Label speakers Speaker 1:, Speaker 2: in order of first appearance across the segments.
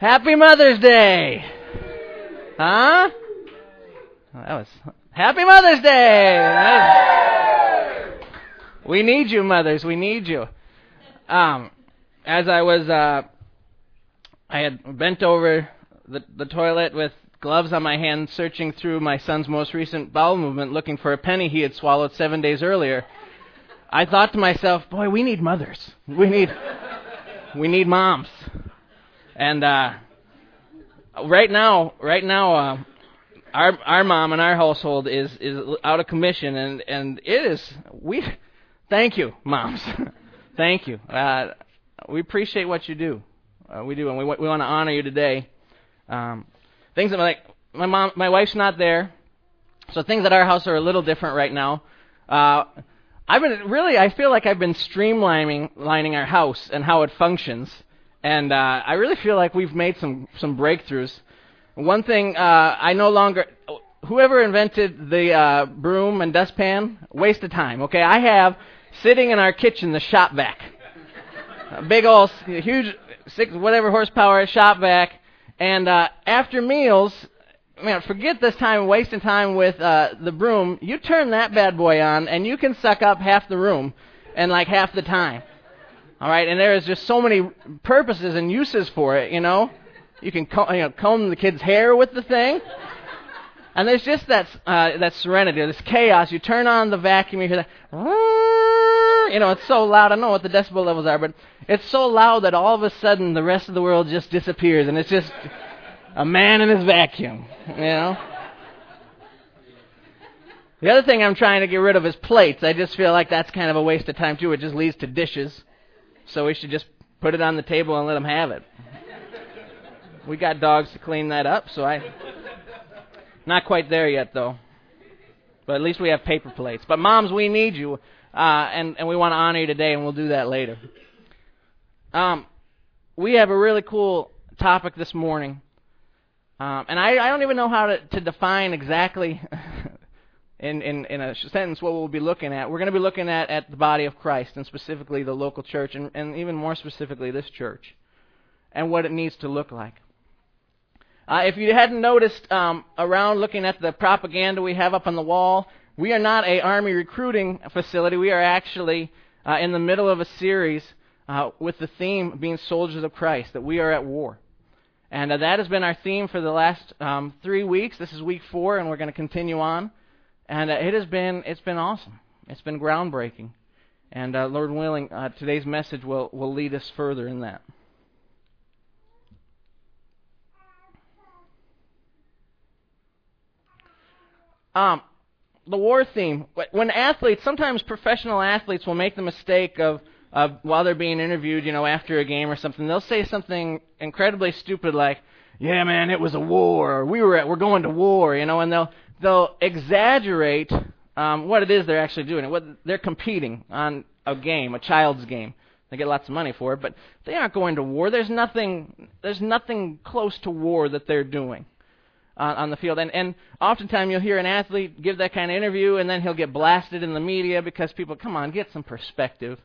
Speaker 1: Happy Mother's Day! Huh? That was Happy Mother's Day! We need you, mothers. We need you. Um, as I was, uh, I had bent over the, the toilet with gloves on my hands, searching through my son's most recent bowel movement, looking for a penny he had swallowed seven days earlier. I thought to myself, boy, we need mothers. We need, we need moms. And uh, right now, right now, uh, our our mom and our household is is out of commission, and and it is we. Thank you, moms. thank you. Uh, we appreciate what you do. Uh, we do, and we we want to honor you today. Um, things that like my mom, my wife's not there, so things at our house are a little different right now. Uh, I've been really, I feel like I've been streamlining lining our house and how it functions, and uh, I really feel like we've made some some breakthroughs. One thing uh, I no longer, whoever invented the uh, broom and dustpan, waste of time. Okay, I have sitting in our kitchen the shop vac, a big old huge six whatever horsepower shop vac, and uh, after meals, man, forget this time wasting time with uh, the broom. You turn that bad boy on, and you can suck up half the room and like half the time. All right, and there is just so many purposes and uses for it. You know, you can comb, you know, comb the kid's hair with the thing, and there's just that uh, that serenity, this chaos. You turn on the vacuum, you hear that. You know, it's so loud. I don't know what the decibel levels are, but it's so loud that all of a sudden the rest of the world just disappears, and it's just a man in his vacuum, you know? The other thing I'm trying to get rid of is plates. I just feel like that's kind of a waste of time, too. It just leads to dishes. So we should just put it on the table and let them have it. We got dogs to clean that up, so I. Not quite there yet, though. But at least we have paper plates. But moms, we need you, uh, and and we want to honor you today, and we'll do that later. Um, we have a really cool topic this morning um, and I, I don't even know how to, to define exactly in, in, in a sentence what we'll be looking at. We're going to be looking at, at the body of Christ, and specifically the local church, and, and even more specifically this church, and what it needs to look like. Uh, if you hadn't noticed um, around looking at the propaganda we have up on the wall, we are not a army recruiting facility. We are actually uh, in the middle of a series uh, with the theme being soldiers of Christ, that we are at war. And uh, that has been our theme for the last um, three weeks. This is week four, and we're going to continue on. And uh, it has been it's been awesome. It's been groundbreaking. And uh, Lord willing, uh, today's message will will lead us further in that. Um, the war theme. When athletes, sometimes professional athletes will make the mistake of uh, while they're being interviewed, you know, after a game or something, they'll say something incredibly stupid like, "Yeah, man, it was a war," or "We were at, we're going to war," you know, and they'll they'll exaggerate um, what it is they're actually doing. What they're competing on a game, a child's game. They get lots of money for it, but they aren't going to war. There's nothing there's nothing close to war that they're doing on, on the field. And and oftentimes you'll hear an athlete give that kind of interview, and then he'll get blasted in the media because people, come on, get some perspective.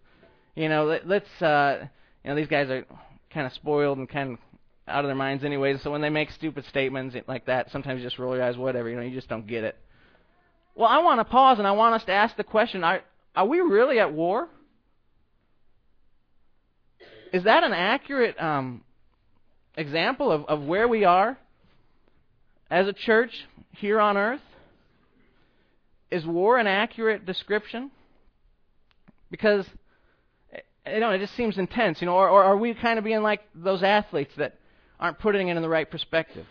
Speaker 1: You know, let, let's uh, you know these guys are kind of spoiled and kind of out of their minds anyways. So when they make stupid statements like that, sometimes you just roll your eyes, whatever. You know, you just don't get it. Well, I want to pause and I want us to ask the question: Are are we really at war? Is that an accurate um, example of, of where we are as a church here on earth? Is war an accurate description? Because you know, it just seems intense, you know, or, or are we kind of being like those athletes that aren't putting it in the right perspective?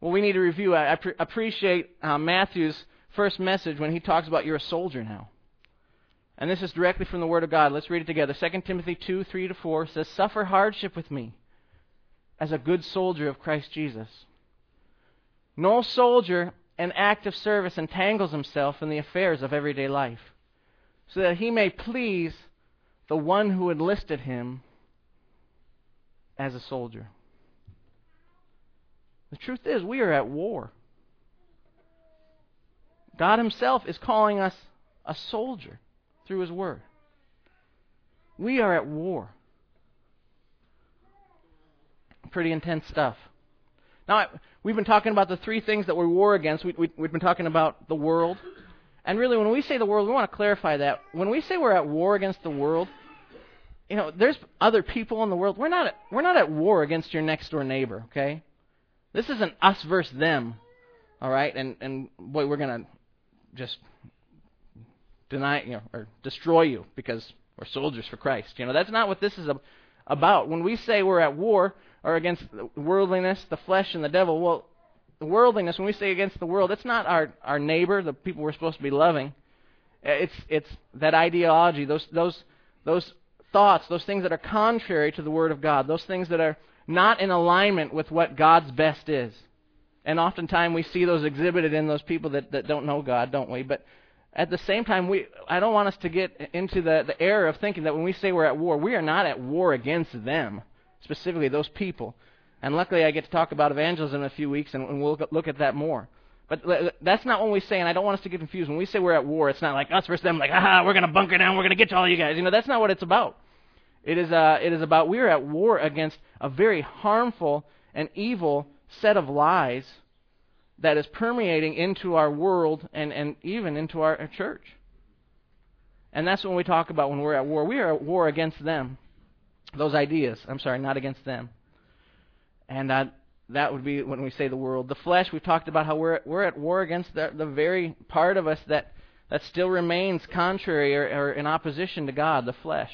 Speaker 1: Well, we need to review. I, I pre- appreciate uh, Matthew's first message when he talks about you're a soldier now. And this is directly from the Word of God. Let's read it together. 2 Timothy 2 3 to 4 says, Suffer hardship with me as a good soldier of Christ Jesus. No soldier in active service entangles himself in the affairs of everyday life, so that he may please the one who enlisted him as a soldier. The truth is, we are at war. God Himself is calling us a soldier through His Word. We are at war. pretty intense stuff. Now, we've been talking about the three things that we war against. We, we, we've been talking about the world. And really, when we say the world, we want to clarify that. When we say we're at war against the world, you know, there's other people in the world. We're not we're not at war against your next door neighbor, okay? This isn't us versus them, all right? And and boy, we're gonna just deny you know or destroy you because we're soldiers for Christ. You know, that's not what this is about. When we say we're at war or against worldliness, the flesh, and the devil, well, the worldliness. When we say against the world, it's not our our neighbor, the people we're supposed to be loving. Eh, it's it's that ideology, those those those thoughts, those things that are contrary to the Word of God, those things that are not in alignment with what God's best is. And oftentimes we see those exhibited in those people that, that don't know God, don't we? But at the same time, we I don't want us to get into the, the error of thinking that when we say we're at war, we are not at war against them, specifically those people. And luckily, I get to talk about evangelism in a few weeks, and, and we'll look at that more. But that's not what we say, and I don't want us to get confused. When we say we're at war, it's not like us versus them, like, ah, we're going to bunker down, we're going to get to all you guys. You know, that's not what it's about. It is, uh, it is about we're at war against a very harmful and evil set of lies that is permeating into our world and, and even into our, our church. And that's what we talk about when we're at war. We are at war against them. Those ideas. I'm sorry, not against them. And uh, that would be when we say the world. The flesh, we've talked about how we're, we're at war against the, the very part of us that, that still remains contrary or, or in opposition to God, the flesh.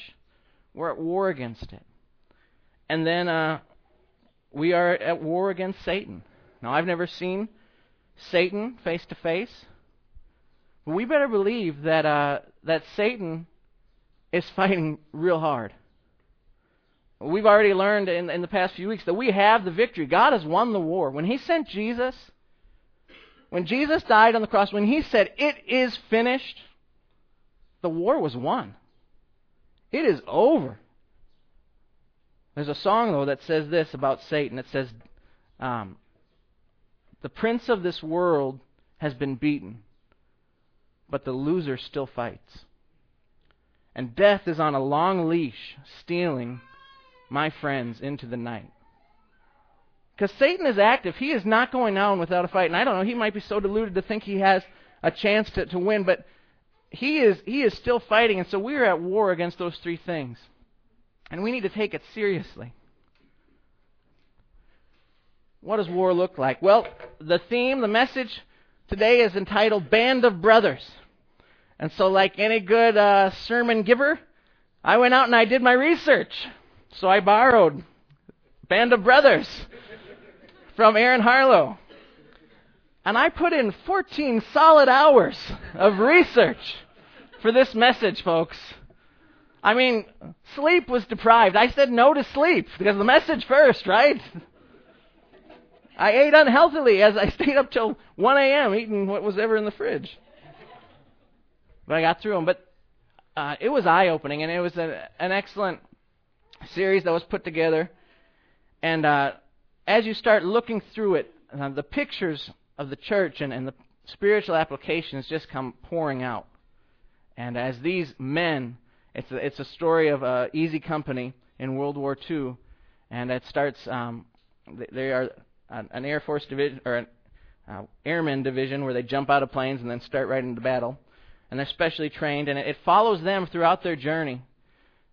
Speaker 1: We're at war against it. And then uh, we are at war against Satan. Now, I've never seen Satan face to face, but we better believe that uh, that Satan is fighting real hard. We've already learned in, in the past few weeks that we have the victory. God has won the war. When He sent Jesus, when Jesus died on the cross, when He said, It is finished, the war was won. It is over. There's a song, though, that says this about Satan. It says, um, The prince of this world has been beaten, but the loser still fights. And death is on a long leash, stealing my friends into the night. Because Satan is active. He is not going down without a fight. And I don't know, he might be so deluded to think he has a chance to, to win, but he is he is still fighting, and so we are at war against those three things. And we need to take it seriously. What does war look like? Well, the theme, the message today is entitled Band of Brothers. And so, like any good uh, sermon giver, I went out and I did my research. So I borrowed Band of Brothers from Aaron Harlow. And I put in 14 solid hours of research for this message, folks. I mean, sleep was deprived. I said no to sleep because the message first, right? I ate unhealthily as I stayed up till 1 a.m. eating what was ever in the fridge. But I got through them. But uh, it was eye opening, and it was a, an excellent series that was put together. And uh, as you start looking through it, uh, the pictures of the church and, and the spiritual applications just come pouring out. And as these men, it's a, it's a story of uh, Easy Company in World War II, and it starts. Um, they are an Air Force division or an uh, airman division where they jump out of planes and then start right into battle, and they're specially trained, and it, it follows them throughout their journey.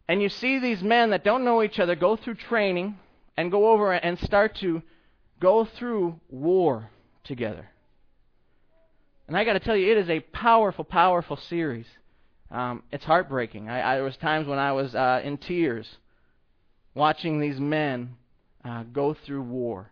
Speaker 1: And you see these men that don't know each other go through training and go over and start to go through war together. And I got to tell you, it is a powerful, powerful series. Um, it's heartbreaking. I, I, there was times when I was uh, in tears watching these men uh, go through war.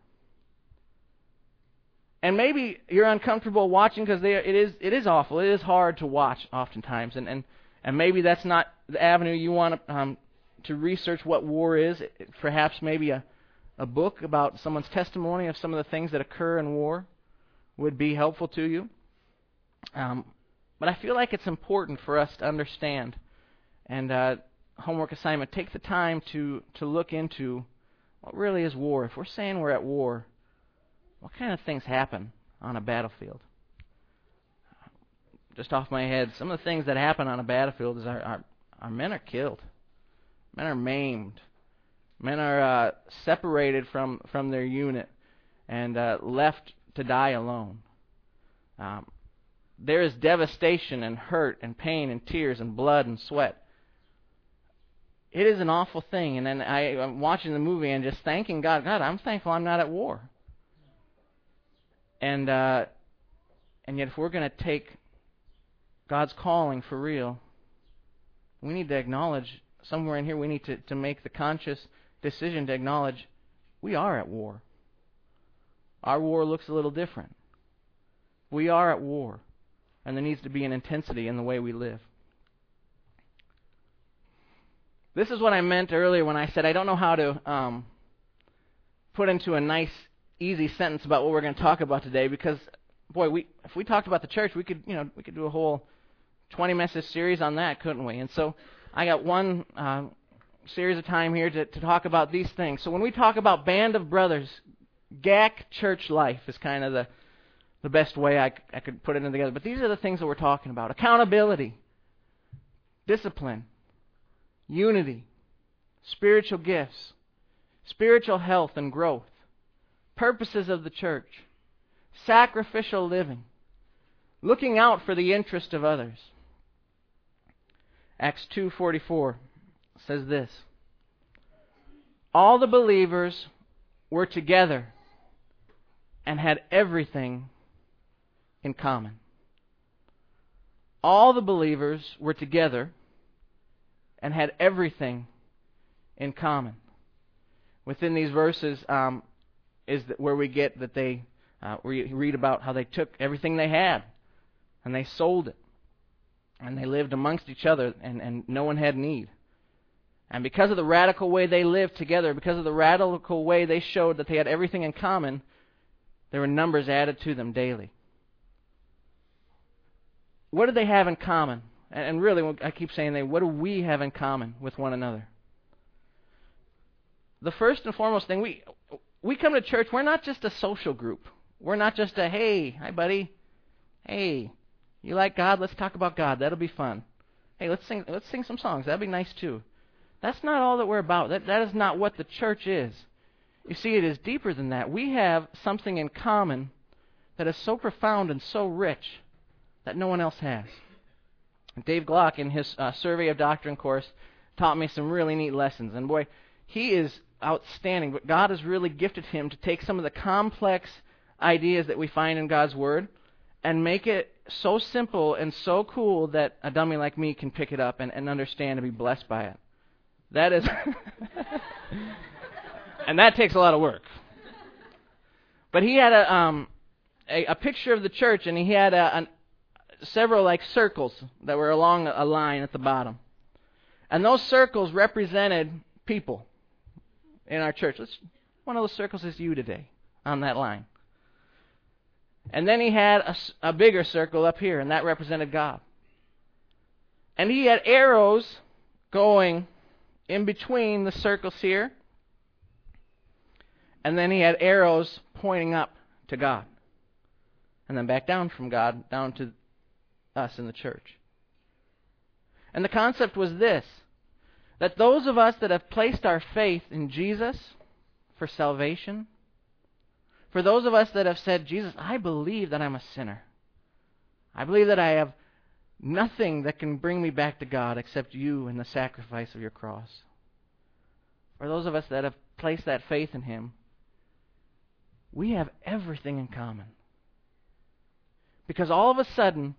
Speaker 1: And maybe you're uncomfortable watching because it is it is awful. It is hard to watch oftentimes, and and and maybe that's not the avenue you want to, um, to research what war is. Perhaps maybe a a book about someone's testimony of some of the things that occur in war would be helpful to you. Um, but I feel like it's important for us to understand. And uh, homework assignment: take the time to to look into what really is war. If we're saying we're at war, what kind of things happen on a battlefield? Just off my head, some of the things that happen on a battlefield is our, our, our men are killed, men are maimed, Men are uh, separated from, from their unit and uh, left to die alone. Um, there is devastation and hurt and pain and tears and blood and sweat. It is an awful thing. And then I, I'm watching the movie and just thanking God. God, I'm thankful I'm not at war. And uh, and yet, if we're going to take God's calling for real, we need to acknowledge somewhere in here we need to, to make the conscious decision to acknowledge we are at war. Our war looks a little different. We are at war, and there needs to be an intensity in the way we live. This is what I meant earlier when I said I don't know how to um, put into a nice, easy sentence about what we're going to talk about today because, boy, we if we talked about the church, we could you know we could do a whole 20 message series on that, couldn't we? And so I got one uh, series of time here to, to talk about these things. So when we talk about band of brothers, GAC church life is kind of the the best way I, I could put it together. But these are the things that we're talking about: accountability, discipline, unity, spiritual gifts, spiritual health and growth, purposes of the church, sacrificial living, looking out for the interest of others. Acts 2:44 says this: All the believers were together and had everything in common. All the believers were together and had everything in common. Within these verses um, is where we get that they uh, we read about how they took everything they had and they sold it and they lived amongst each other and, and no one had need. And because of the radical way they lived together, because of the radical way they showed that they had everything in common, there were numbers added to them daily. What did they have in common? And really, I keep saying what do we have in common with one another? The first and foremost thing, we, we come to church, we're not just a social group. We're not just a, hey, hi, buddy. Hey, you like God? Let's talk about God. That'll be fun. Hey, let's sing, let's sing some songs. That'd be nice too. That's not all that we're about. That, that is not what the church is. You see, it is deeper than that. We have something in common that is so profound and so rich that no one else has. Dave Glock, in his uh, Survey of Doctrine course, taught me some really neat lessons. And boy, he is outstanding. But God has really gifted him to take some of the complex ideas that we find in God's Word and make it so simple and so cool that a dummy like me can pick it up and, and understand and be blessed by it. That is. and that takes a lot of work. But he had a, um, a, a picture of the church, and he had a, an, several like circles that were along a line at the bottom. And those circles represented people in our church. Let's, one of those circles is you today on that line. And then he had a, a bigger circle up here, and that represented God. And he had arrows going in between the circles here. And then he had arrows pointing up to God. And then back down from God, down to us in the church. And the concept was this that those of us that have placed our faith in Jesus for salvation, for those of us that have said, Jesus, I believe that I'm a sinner. I believe that I have nothing that can bring me back to God except you and the sacrifice of your cross. For those of us that have placed that faith in Him, we have everything in common. Because all of a sudden,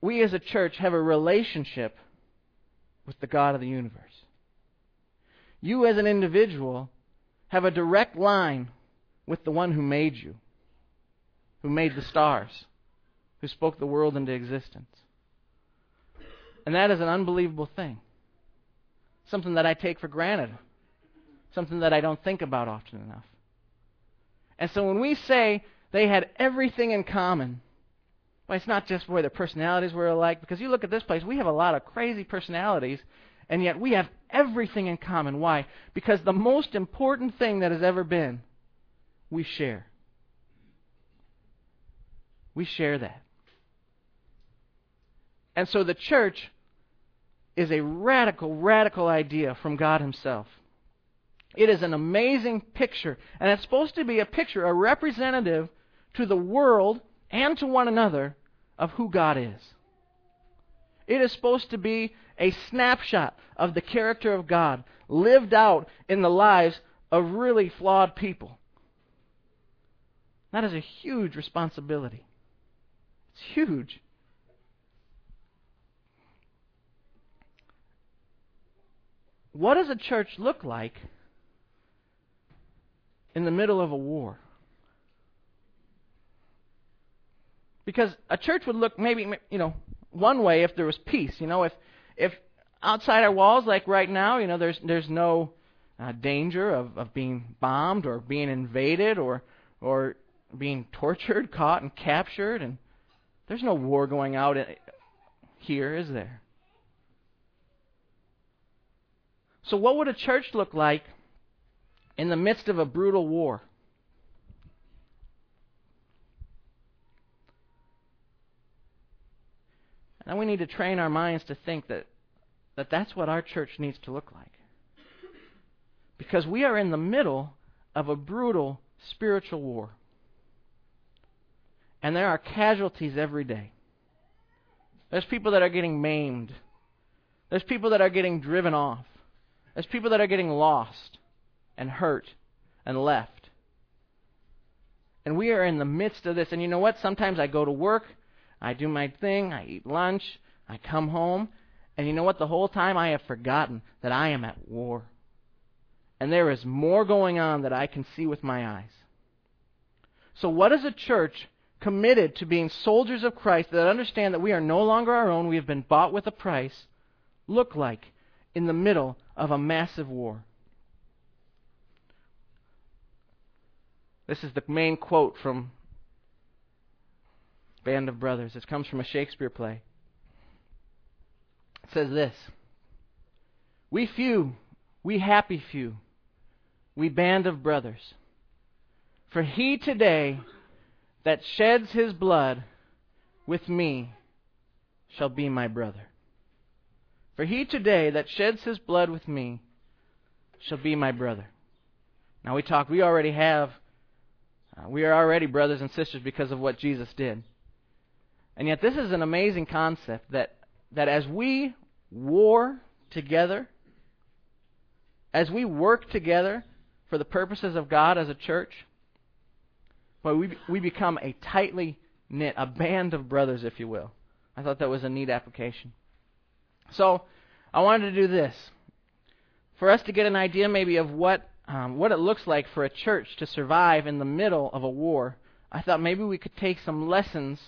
Speaker 1: we as a church have a relationship with the God of the universe. You as an individual have a direct line with the one who made you, who made the stars, who spoke the world into existence. And that is an unbelievable thing. Something that I take for granted. Something that I don't think about often enough. And so when we say they had everything in common, well, it's not just where their personalities were alike, because you look at this place, we have a lot of crazy personalities, and yet we have everything in common. Why? Because the most important thing that has ever been, we share. We share that. And so the church is a radical, radical idea from God Himself. It is an amazing picture, and it's supposed to be a picture, a representative to the world and to one another of who God is. It is supposed to be a snapshot of the character of God lived out in the lives of really flawed people. That is a huge responsibility. It's huge. What does a church look like in the middle of a war? Because a church would look maybe, you know, one way if there was peace. You know, if if outside our walls, like right now, you know, there's there's no uh, danger of, of being bombed or being invaded or or being tortured, caught, and captured, and there's no war going out here, is there? So, what would a church look like in the midst of a brutal war? And we need to train our minds to think that, that that's what our church needs to look like. Because we are in the middle of a brutal spiritual war. And there are casualties every day. There's people that are getting maimed. There's people that are getting driven off. There's people that are getting lost and hurt and left. And we are in the midst of this. And you know what? Sometimes I go to work, I do my thing, I eat lunch, I come home, and you know what? The whole time I have forgotten that I am at war. And there is more going on that I can see with my eyes. So, what is a church committed to being soldiers of Christ that understand that we are no longer our own, we have been bought with a price, look like in the middle of a massive war? This is the main quote from Band of Brothers. It comes from a Shakespeare play. It says this We few, we happy few, we band of brothers. For he today that sheds his blood with me shall be my brother. For he today that sheds his blood with me shall be my brother. Now we talk, we already have, Uh, we are already brothers and sisters because of what Jesus did. And yet this is an amazing concept that, that as we war together, as we work together for the purposes of God as a church, but we, we become a tightly knit, a band of brothers, if you will. I thought that was a neat application. So, I wanted to do this. For us to get an idea maybe of what, um, what it looks like for a church to survive in the middle of a war, I thought maybe we could take some lessons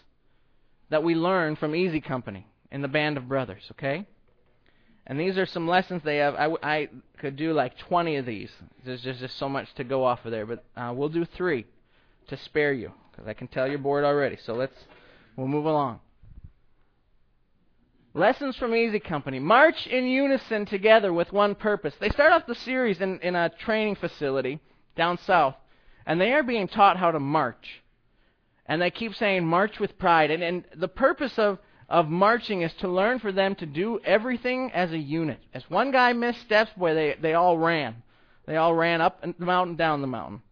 Speaker 1: that we learned from Easy Company in the Band of Brothers, okay? And these are some lessons they have. I, I could do like 20 of these. There's just, just so much to go off of there, but uh, we'll do three to spare you because I can tell you're bored already. So let's we'll move along. Lessons from Easy Company. March in unison together with one purpose. They start off the series in, in a training facility down south, and they are being taught how to march. And they keep saying, march with pride. And, and the purpose of, of marching is to learn for them to do everything as a unit. As one guy missed steps, boy, they, they all ran. They all ran up the mountain, down the mountain.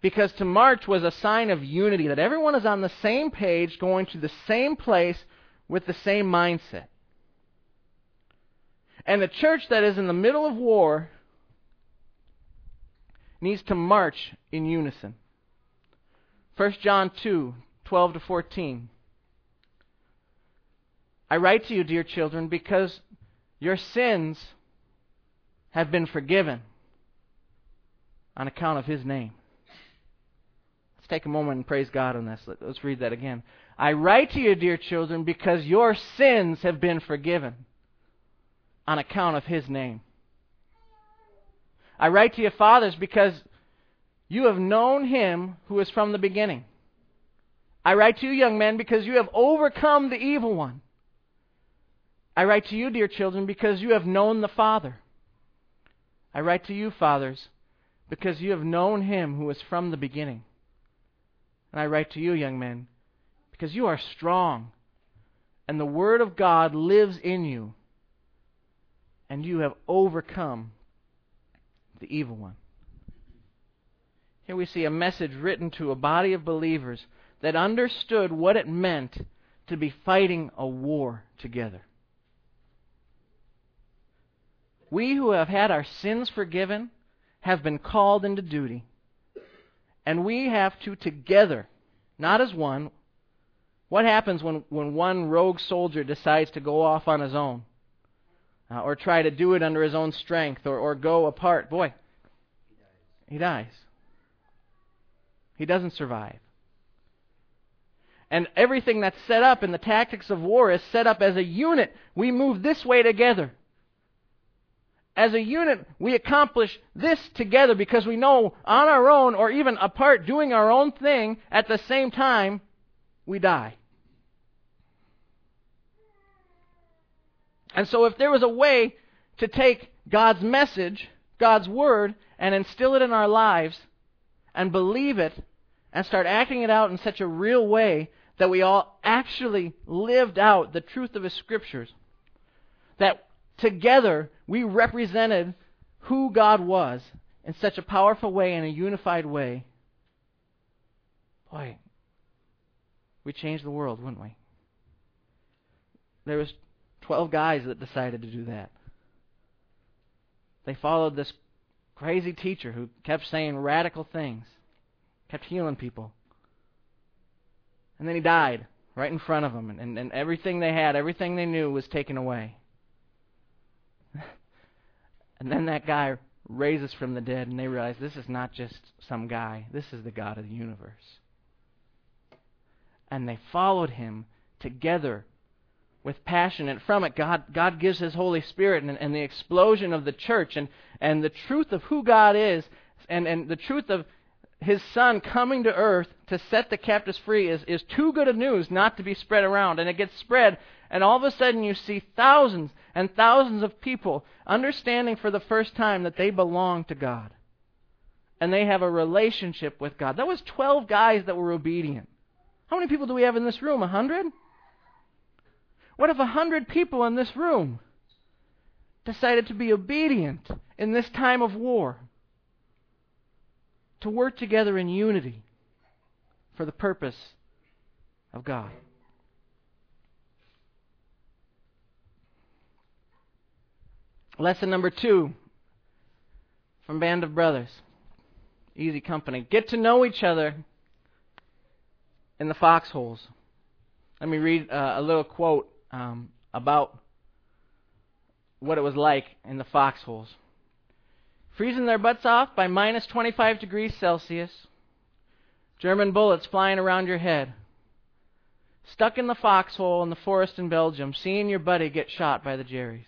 Speaker 1: Because to march was a sign of unity, that everyone is on the same page, going to the same place with the same mindset. And the church that is in the middle of war needs to march in unison. 1 John 2 12 to 14. I write to you, dear children, because your sins have been forgiven on account of his name Let's take a moment and praise God on this. Let, us read that again. I write to you, dear children, because your sins have been forgiven on account of His name. I write to you, fathers, because you have known Him who is from the beginning. I write to you, young men, because you have overcome the evil one. I write to you, dear children, because you have known the Father. I write to you, fathers, because you have known Him who is from the beginning. And I write to you, young men, because you are strong, and the Word of God lives in you, and you have overcome the evil one. Here we see a message written to a body of believers that understood what it meant to be fighting a war together. We who have had our sins forgiven have been called into duty. And we have to together, not as one. What happens when, when one rogue soldier decides to go off on his own? Uh, or try to do it under his own strength or, or go apart? Boy, he dies. He doesn't survive. And everything that's set up in the tactics of war is set up as a unit. We move this way together as a unit, we accomplish this together because we know on our own or even apart doing our own thing at the same time, we die. And so, if there was a way to take God's message, God's word, and instill it in our lives and believe it and start acting it out in such a real way that we all actually lived out the truth of His scriptures, that together we represented who God was in such a powerful way, in a unified way, boy, we changed the world, wouldn't we? There was 12 guys that decided to do that. They followed this crazy teacher who kept saying radical things, kept healing people. And then he died right in front of them, and, and everything they had, everything they knew was taken away. And then that guy raises from the dead, and they realize this is not just some guy, this is the God of the universe. And they followed him together with passion. And from it, God, God gives His Holy Spirit and, and the explosion of the church and, and the truth of who God is and, and the truth of His Son coming to earth to set the captives free is, is too good of news not to be spread around. And it gets spread and all of a sudden, you see thousands and thousands of people understanding for the first time that they belong to God. And they have a relationship with God. That was 12 guys that were obedient. How many people do we have in this room? A hundred? What if a hundred people in this room decided to be obedient in this time of war? To work together in unity for the purpose of God. Lesson number two from Band of Brothers. Easy company. Get to know each other in the foxholes. Let me read uh, a little quote um, about what it was like in the foxholes. Freezing their butts off by minus 25 degrees Celsius. German bullets flying around your head. Stuck in the foxhole in the forest in Belgium, seeing your buddy get shot by the Jerries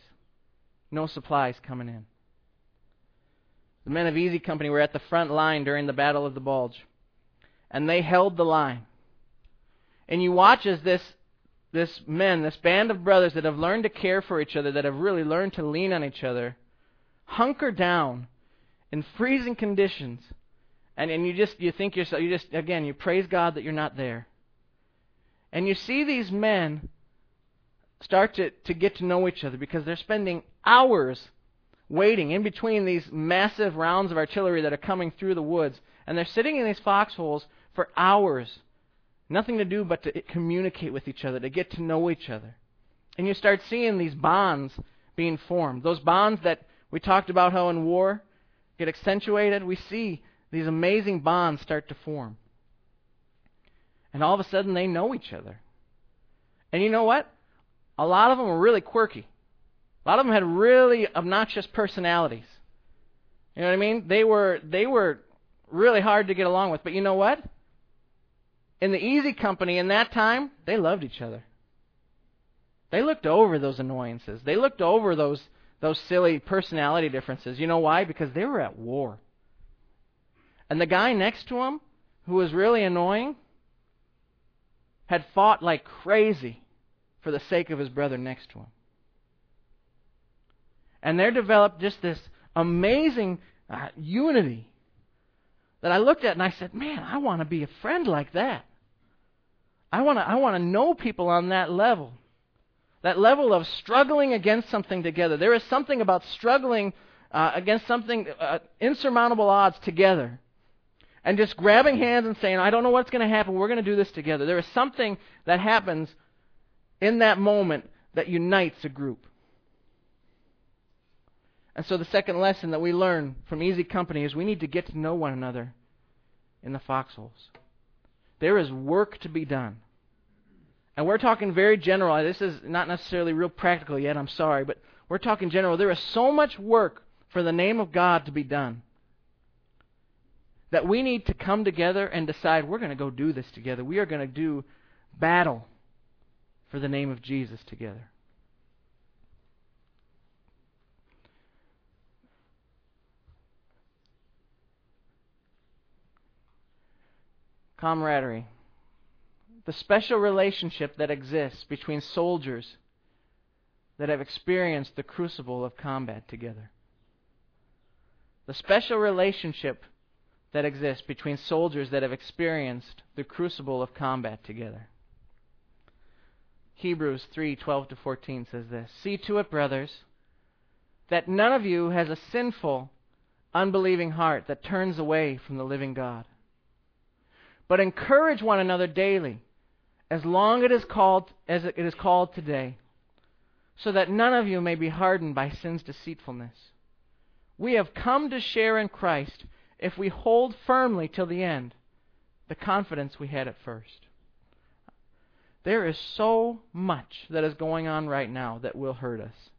Speaker 1: no supplies coming in. The men of Easy Company were at the front line during the Battle of the Bulge, and they held the line. And you watch as this this men, this band of brothers that have learned to care for each other, that have really learned to lean on each other, hunker down in freezing conditions. And, and you just you think yourself you just again you praise God that you're not there. And you see these men start to, to get to know each other because they're spending hours waiting in between these massive rounds of artillery that are coming through the woods. And they're sitting in these foxholes for hours. Nothing to do but to communicate with each other, to get to know each other. And you start seeing these bonds being formed. Those bonds that we talked about how in war get accentuated. We see these amazing bonds start to form. And all of a sudden they know each other. And you know what? a lot of them were really quirky. A lot of them had really obnoxious personalities. You know what I mean? They were they were really hard to get along with. But you know what? In the easy company in that time, they loved each other. They looked over those annoyances. They looked over those those silly personality differences. You know why? Because they were at war. And the guy next to him, who was really annoying, had fought like crazy for the sake of his brother next to him. And there developed just this amazing uh, unity that I looked at and I said, "Man, I want to be a friend like that. I want to I want to know people on that level. That level of struggling against something together. There is something about struggling uh, against something, uh, insurmountable odds together. And just grabbing hands and saying, I don't know what's going to happen. We're going to do this together. There is something that happens in that moment that unites a group. And so the second lesson that we learn from easy company is we need to get to know one another in the foxholes. There is work to be done. And we're talking very general. This is not necessarily real practical yet, I'm sorry, but we're talking general. There is so much work for the name of God to be done that we need to come together and decide we're going to go do this together. We are going to do battle for the name of Jesus together. Camaraderie. The special relationship that exists between soldiers that have experienced the crucible of combat together. The special relationship that exists between soldiers that have experienced the crucible of combat together. Hebrews 3:12 to 14 says this, "See to it, brothers, that none of you has a sinful, unbelieving heart that turns away from the living God. But encourage one another daily, as long it is called as it is called today, so that none of you may be hardened by sin's deceitfulness. We have come to share in Christ if we hold firmly till the end the confidence we had at first. There is so much that is going on right now that will hurt us.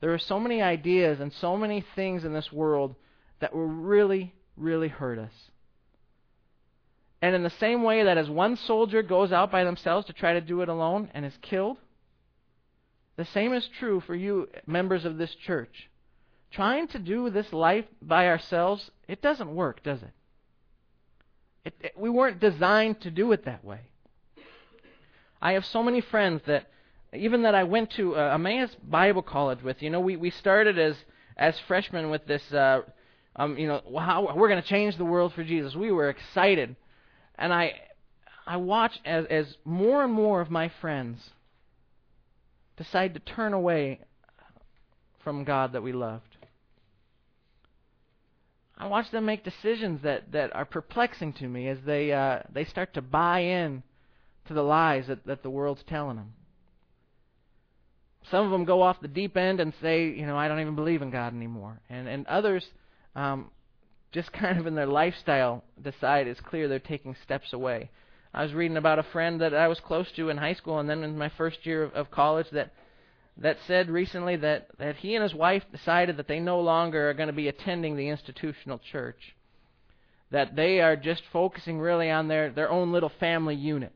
Speaker 1: There are so many ideas and so many things in this world that will really, really hurt us. And in the same way that as one soldier goes out by themselves to try to do it alone and is killed, the same is true for you, members of this church. Trying to do this life by ourselves, it doesn't work, does it? it, it we weren't designed to do it that way. I have so many friends that, even that I went to uh, Emmaus Bible College with, you know, we, we started as, as freshmen with this, uh, um, you know, how we're going to change the world for Jesus. We were excited. And I, I watch as, as more and more of my friends decide to turn away from God that we loved. I watch them make decisions that, that are perplexing to me as they uh, they start to buy in to the lies that, that the world's telling them. Some of them go off the deep end and say, you know, I don't even believe in God anymore. And and others um, just kind of in their lifestyle decide it's clear they're taking steps away. I was reading about a friend that I was close to in high school and then in my first year of, of college that that said recently that, that he and his wife decided that they no longer are going to be attending the institutional church. That they are just focusing really on their, their own little family unit.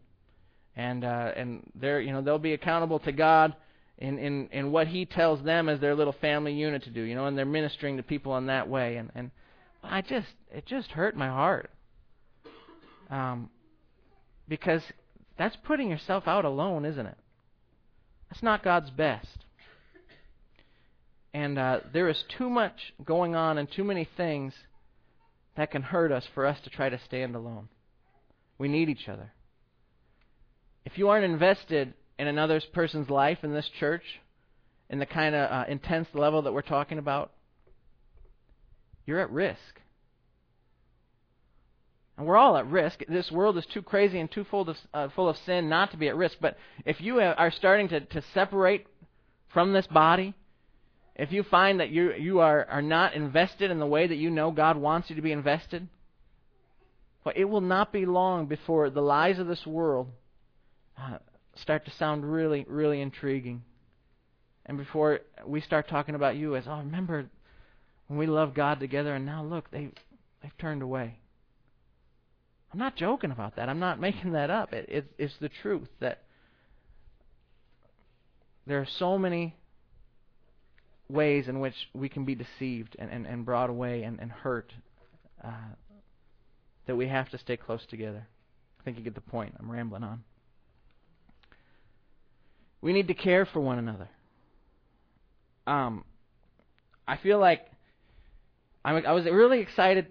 Speaker 1: And uh, and they're you know they'll be accountable to God in, in, in what he tells them as their little family unit to do, you know, and they're ministering to people in that way. And, and I just it just hurt my heart. Um, because that's putting yourself out alone, isn't it? That's not God's best. And uh, there is too much going on and too many things that can hurt us for us to try to stand alone. We need each other. If you aren't invested in another person's life in this church, in the kind of uh, intense level that we're talking about, you're at risk. And we're all at risk. This world is too crazy and too full of, uh, full of sin not to be at risk. But if you are starting to, to separate from this body, if you find that you, you are, are not invested in the way that you know God wants you to be invested, well, it will not be long before the lies of this world uh, start to sound really, really intriguing. And before we start talking about you as, oh, remember we love God together, and now look, they, they've turned away. I'm not joking about that. I'm not making that up. It, it, it's the truth that there are so many ways in which we can be deceived and, and, and brought away and, and hurt uh, that we have to stay close together. I think you get the point. I'm rambling on. We need to care for one another. Um, I feel like I, I was really excited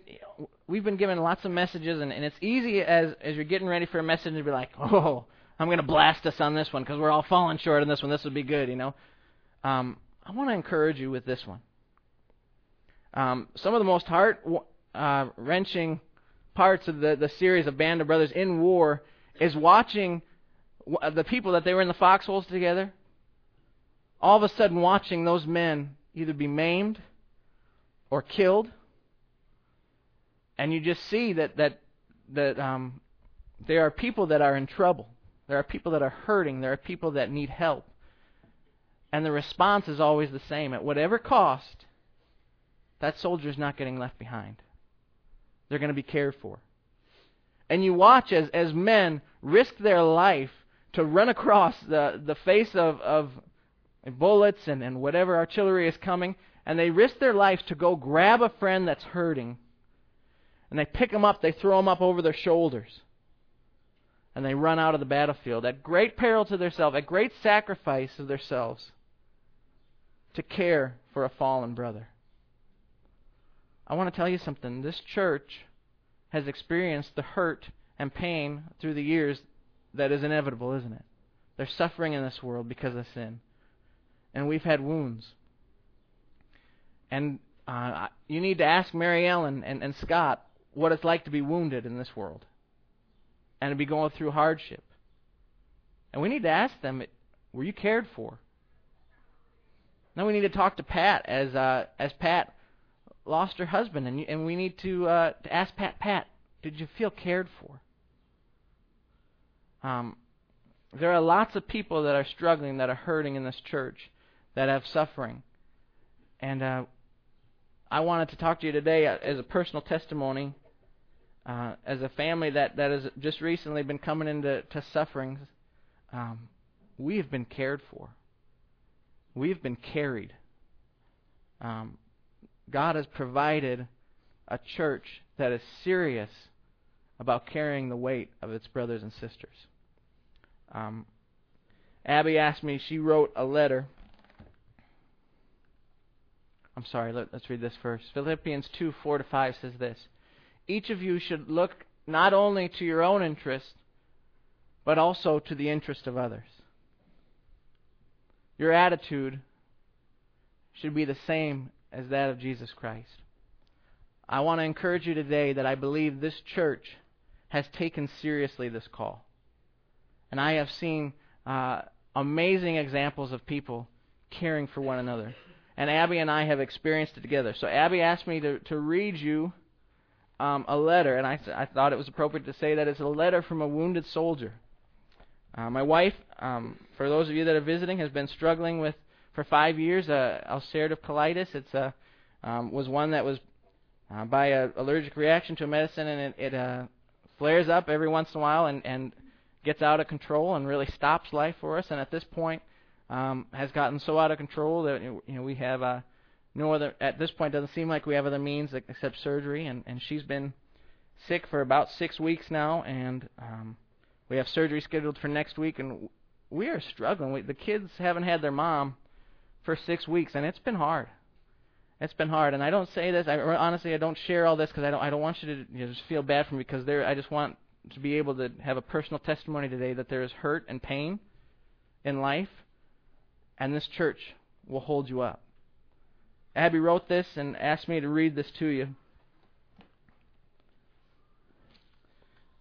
Speaker 1: we've been given lots of messages, and, and it's easy as as you're getting ready for a message to be like, oh, I'm going to blast us on this one because we're all falling short on this one. This would be good, you know. Um, I want to encourage you with this one. Um, some of the most heart uh, wrenching parts of the, the series of Band of Brothers in War is watching the people that they were in the foxholes together, all of a sudden watching those men either be maimed or killed. And you just see that, that, that um, there are people that are in trouble. There are people that are hurting. There are people that need help. And the response is always the same. At whatever cost, that soldier is not getting left behind. They're going to be cared for. And you watch as, as men risk their life to run across the, the face of, of bullets and, and whatever artillery is coming, and they risk their lives to go grab a friend that's hurting, and they pick them up, they throw them up over their shoulders, and they run out of the battlefield at great peril to themselves, at great sacrifice of themselves, to care for a fallen brother. I want to tell you something. This church has experienced the hurt and pain through the years that is inevitable, isn't it? There's suffering in this world because of sin. And we've had wounds. And uh, you need to ask Mary Ellen and, and Scott what it's like to be wounded in this world and to be going through hardship. And we need to ask them, were you cared for? Now we need to talk to Pat as uh, as Pat lost her husband, and and we need to uh, to ask Pat. Pat, did you feel cared for? Um, there are lots of people that are struggling, that are hurting in this church, that have suffering, and uh, I wanted to talk to you today uh, as a personal testimony, uh, as a family that that has just recently been coming into to sufferings. Um, we have been cared for. We've been carried. Um, God has provided a church that is serious about carrying the weight of its brothers and sisters. Um, Abby asked me, she wrote a letter. I'm sorry, let, us read this first. Philippians 2 4 to 5 says this Each of you should look not only to your own interest, but also to the interest of others. Your attitude should be the same as that of Jesus Christ. I want to encourage you today that I believe this church has taken seriously this call. And I have seen uh, amazing examples of people caring for one another. And Abby and I have experienced it together. So Abby asked me to, to read you um, a letter, and I, I thought it was appropriate to say that it's a letter from a wounded soldier. Uh, my wife, um, for those of you that are visiting, has been struggling with for five years uh, ulcerative colitis. It's a um, was one that was uh, by an allergic reaction to a medicine, and it, it uh, flares up every once in a while and, and gets out of control and really stops life for us. And at this point, um, has gotten so out of control that you know we have uh, no other. At this point, doesn't seem like we have other means except surgery. And and she's been sick for about six weeks now, and um, we have surgery scheduled for next week. And we are struggling. We, the kids haven't had their mom for six weeks, and it's been hard. It's been hard, and I don't say this. I honestly, I don't share all this because I don't. I don't want you to you know, just feel bad for me because there. I just want to be able to have a personal testimony today that there is hurt and pain in life, and this church will hold you up. Abby wrote this and asked me to read this to you.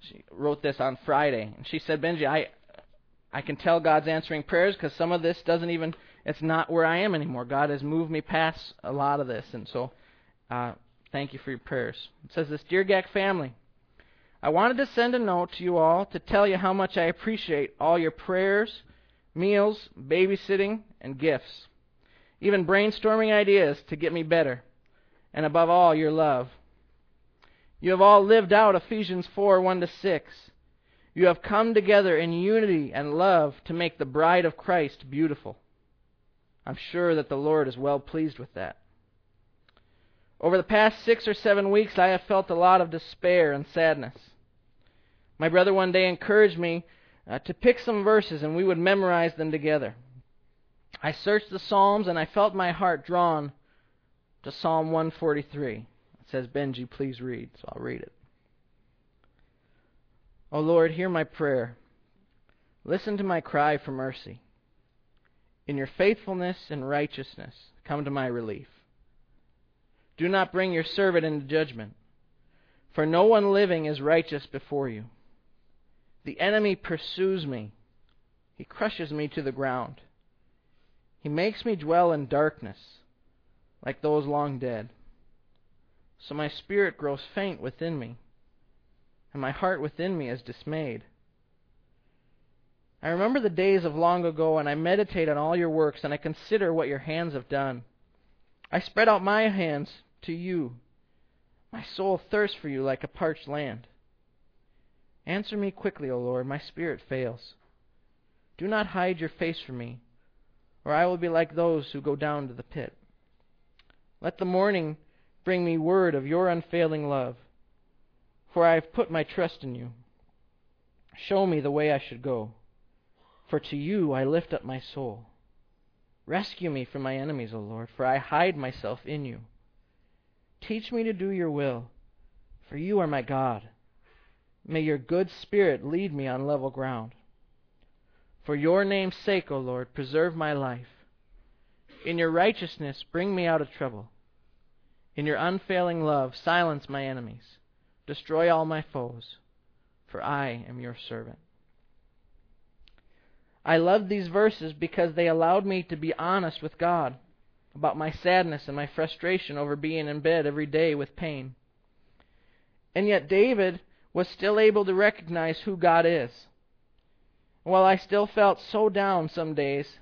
Speaker 1: She wrote this on Friday, and she said, "Benji, I, I can tell God's answering prayers because some of this doesn't even it's not where I am anymore. God has moved me past a lot of this, and so uh, thank you for your prayers. It says this, dear GAC family. I wanted to send a note to you all to tell you how much I appreciate all your prayers, meals, babysitting, and gifts, even brainstorming ideas to get me better, and above all, your love. You have all lived out Ephesians 4 1 to 6. You have come together in unity and love to make the bride of Christ beautiful. I'm sure that the Lord is well pleased with that. Over the past six or seven weeks, I have felt a lot of despair and sadness. My brother one day encouraged me uh, to pick some verses and we would memorize them together. I searched the Psalms and I felt my heart drawn to Psalm 143. It says, Benji, please read, so I'll read it. O oh Lord, hear my prayer. Listen to my cry for mercy. In your faithfulness and righteousness, come to my relief. Do not bring your servant into judgment, for no one living is righteous before you. The enemy pursues me, he crushes me to the ground. He makes me dwell in darkness, like those long dead. So my spirit grows faint within me, and my heart within me is dismayed. I remember the days of long ago, and I meditate on all your works, and I consider what your hands have done. I spread out my hands to you. My soul thirsts for you like a parched land. Answer me quickly, O Lord, my spirit fails. Do not hide your face from me, or I will be like those who go down to the pit. Let the morning bring me word of your unfailing love, for I have put my trust in you. Show me the way I should go for to you I lift up my soul. Rescue me from my enemies, O Lord, for I hide myself in you. Teach me to do your will, for you are my God. May your good spirit lead me on level ground. For your name's sake, O Lord, preserve my life. In your righteousness, bring me out of trouble. In your unfailing love, silence my enemies. Destroy all my foes, for I am your servant. I loved these verses because they allowed me to be honest with God about my sadness and my frustration over being in bed every day with pain. And yet, David was still able to recognize who God is. While I still felt so down some days,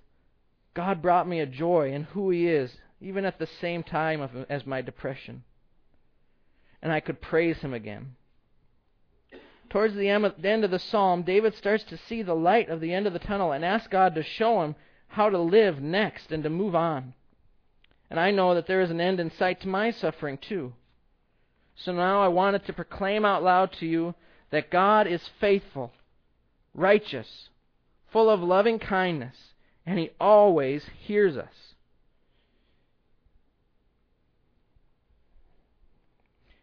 Speaker 1: God brought me a joy in who He is, even at the same time of, as my depression. And I could praise Him again. Towards the end of the psalm, David starts to see the light of the end of the tunnel and asks God to show him how to live next and to move on. And I know that there is an end in sight to my suffering too. So now I wanted to proclaim out loud to you that God is faithful, righteous, full of loving kindness, and He always hears us.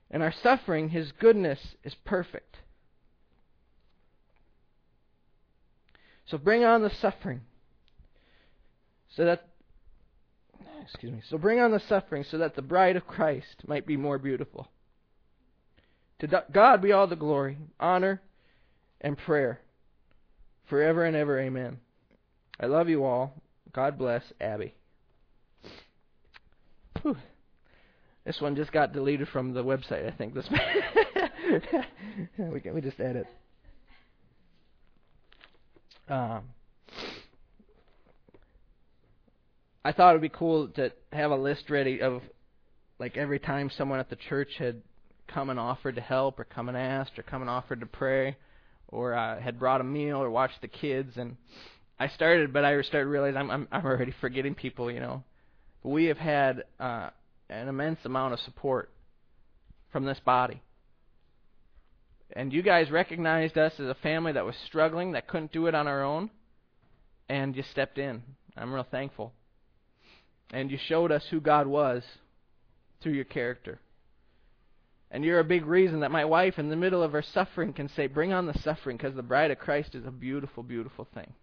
Speaker 1: In our suffering, His goodness is perfect. So bring on the suffering. So that excuse me. So bring on the suffering so that the bride of Christ might be more beautiful. To God be all the glory, honor, and prayer forever and ever. Amen. I love you all. God bless Abby. Whew. This one just got deleted from the website, I think. This we can we just edit. Um, I thought it would be cool to have a list ready of like every time someone at the church had come and offered to help or come and asked or come and offered to pray or uh, had brought a meal or watched the kids and I started but I started realizing I'm I'm, I'm already forgetting people you know but we have had uh, an immense amount of support from this body and you guys recognized us as a family that was struggling, that couldn't do it on our own, and you stepped in. I'm real thankful. And you showed us who God was through your character. And you're a big reason that my wife, in the middle of her suffering, can say, Bring on the suffering, because the bride of Christ is a beautiful, beautiful thing.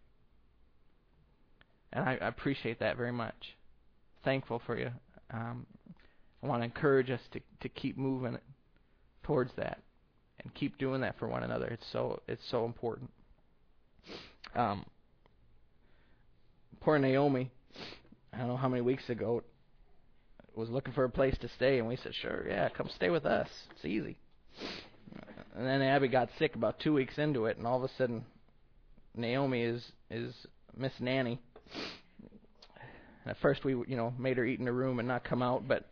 Speaker 1: And I, I appreciate that very much. Thankful for you. Um, I want to encourage us to, to keep moving towards that and keep doing that for one another. It's so it's so important. Um, poor Naomi, I don't know how many weeks ago, was looking for a place to stay, and we said, "Sure, yeah, come stay with us. It's easy." And then Abby got sick about two weeks into it, and all of a sudden, Naomi is is Miss Nanny. At first, we you know made her eat in her room and not come out, but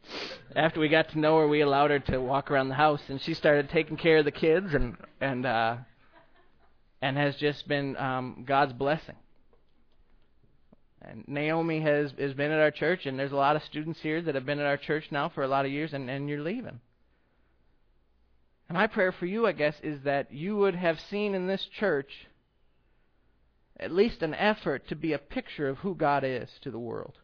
Speaker 1: after we got to know her, we allowed her to walk around the house, and she started taking care of the kids, and and uh, and has just been um, God's blessing. And Naomi has has been at our church, and there's a lot of students here that have been at our church now for a lot of years, and and you're leaving. And my prayer for you, I guess, is that you would have seen in this church at least an effort to be a picture of who God is to the world.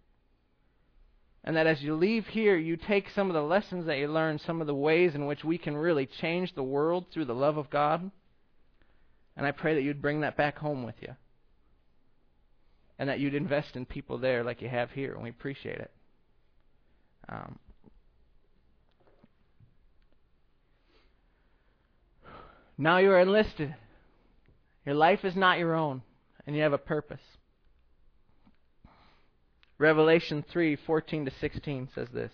Speaker 1: And that as you leave here, you take some of the lessons that you learn, some of the ways in which we can really change the world through the love of God. And I pray that you'd bring that back home with you and that you'd invest in people there like you have here, and we appreciate it. Um, now you are enlisted. Your life is not your own, and you have a purpose. Revelation 3:14 to 16 says this.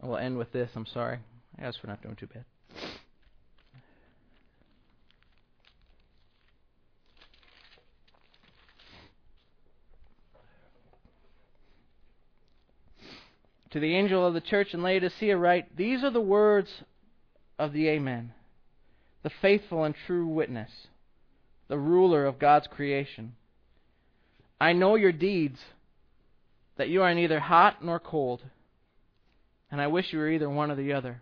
Speaker 1: I will end with this. I'm sorry. I guess we're not doing too bad. To the angel of the church in Laodicea, write These are the words of the Amen, the faithful and true witness, the ruler of God's creation. I know your deeds, that you are neither hot nor cold, and I wish you were either one or the other.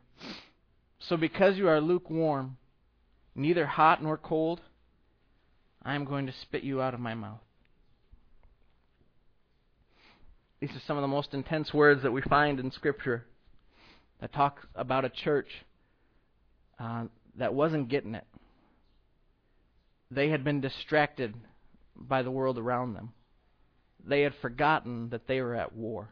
Speaker 1: So because you are lukewarm, neither hot nor cold, I am going to spit you out of my mouth. These are some of the most intense words that we find in Scripture that talk about a church uh, that wasn't getting it. They had been distracted by the world around them. They had forgotten that they were at war.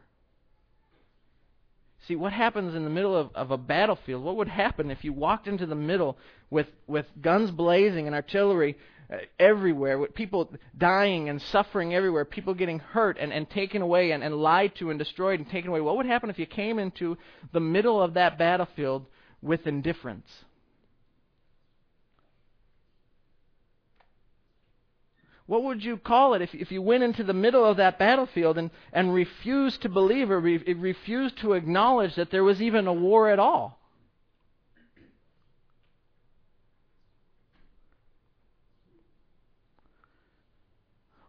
Speaker 1: See, what happens in the middle of, of a battlefield? What would happen if you walked into the middle with, with guns blazing and artillery Uh, everywhere, with people dying and suffering everywhere, people getting hurt and, and taken away and, and lied to and destroyed and taken away? What would happen if you came into the middle of that battlefield with indifference? What would you call it if, if you went into the middle of that battlefield and, and refused to believe or re- refused to acknowledge that there was even a war at all?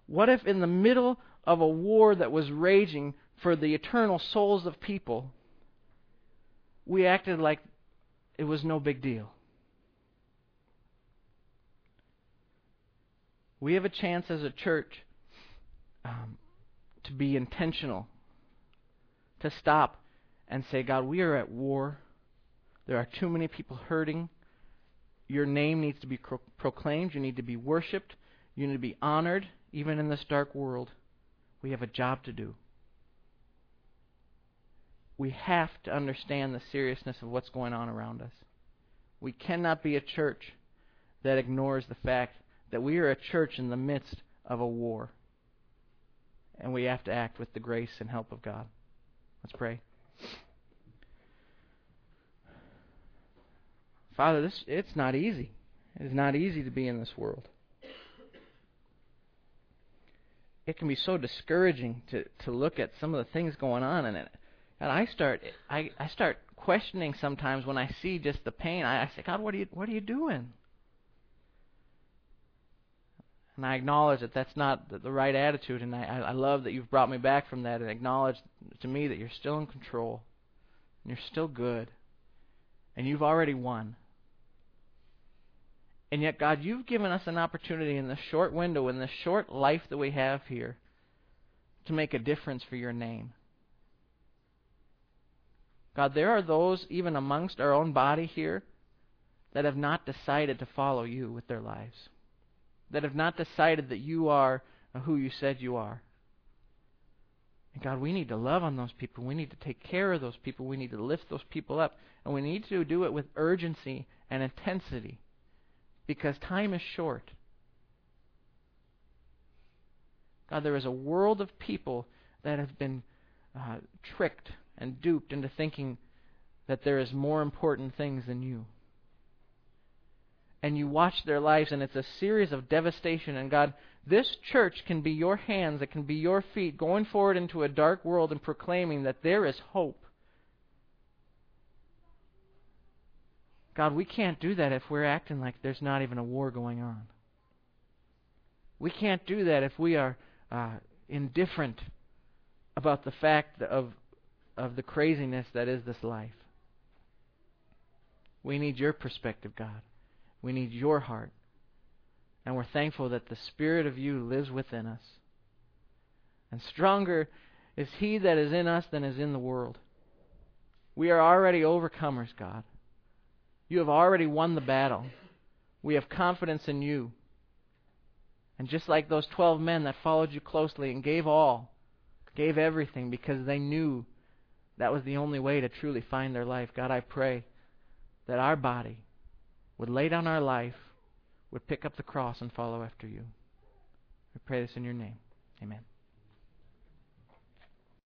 Speaker 1: What if, in the middle of a war that was raging for the eternal souls of people, we acted like it was no big deal? We have a chance as a church um, to be intentional, to stop and say, God, we are at war. There are too many people hurting. Your name needs to be pro- proclaimed. You need to be worshiped. You need to be honored, even in this dark world. We have a job to do. We have to understand the seriousness of what's going on around us. We cannot be a church that ignores the fact that we are a church in the midst of a war. And we have to act with the grace and help of God. Let's pray. Father, this it's not easy. It is not easy to be in this world. It can be so discouraging to, to look at some of the things going on in it. And I start I, I start questioning sometimes when I see just the pain. I, I say, God, what are you what are you doing? And I acknowledge that that's not the, the right attitude, and I, I love that you've brought me back from that and acknowledge to me that you're still in control, and you're still good, and you've already won. And yet, God, you've given us an opportunity in this short window, in this short life that we have here, to make a difference for your name. God, there are those, even amongst our own body here, that have not decided to follow you with their lives that have not decided that you are who you said you are. And God, we need to love on those people. We need to take care of those people. We need to lift those people up. And we need to do it with urgency and intensity because time is short. God, there is a world of people that have been uh, tricked and duped into thinking that there is more important things than you and you watch their lives, and it's a series of devastation. And God, this church can be your hands, it can be your feet going forward into a dark world and proclaiming that there is hope. God, we can't do that if we're acting like there's not even a war going on. We can't do that if we are uh, indifferent about the fact of, of the craziness that is this life. We need your perspective, God. We need your heart. And we're thankful that the Spirit of you lives within us. And stronger is He that is in us than is in the world. We are already overcomers, God. You have already won the battle. We have confidence in you. And just like those 12 men that followed you closely and gave all, gave everything because they knew that was the only way to truly find their life, God, I pray that our body would lay down our life, would pick up the cross and follow after you. We pray this in your name. Amen.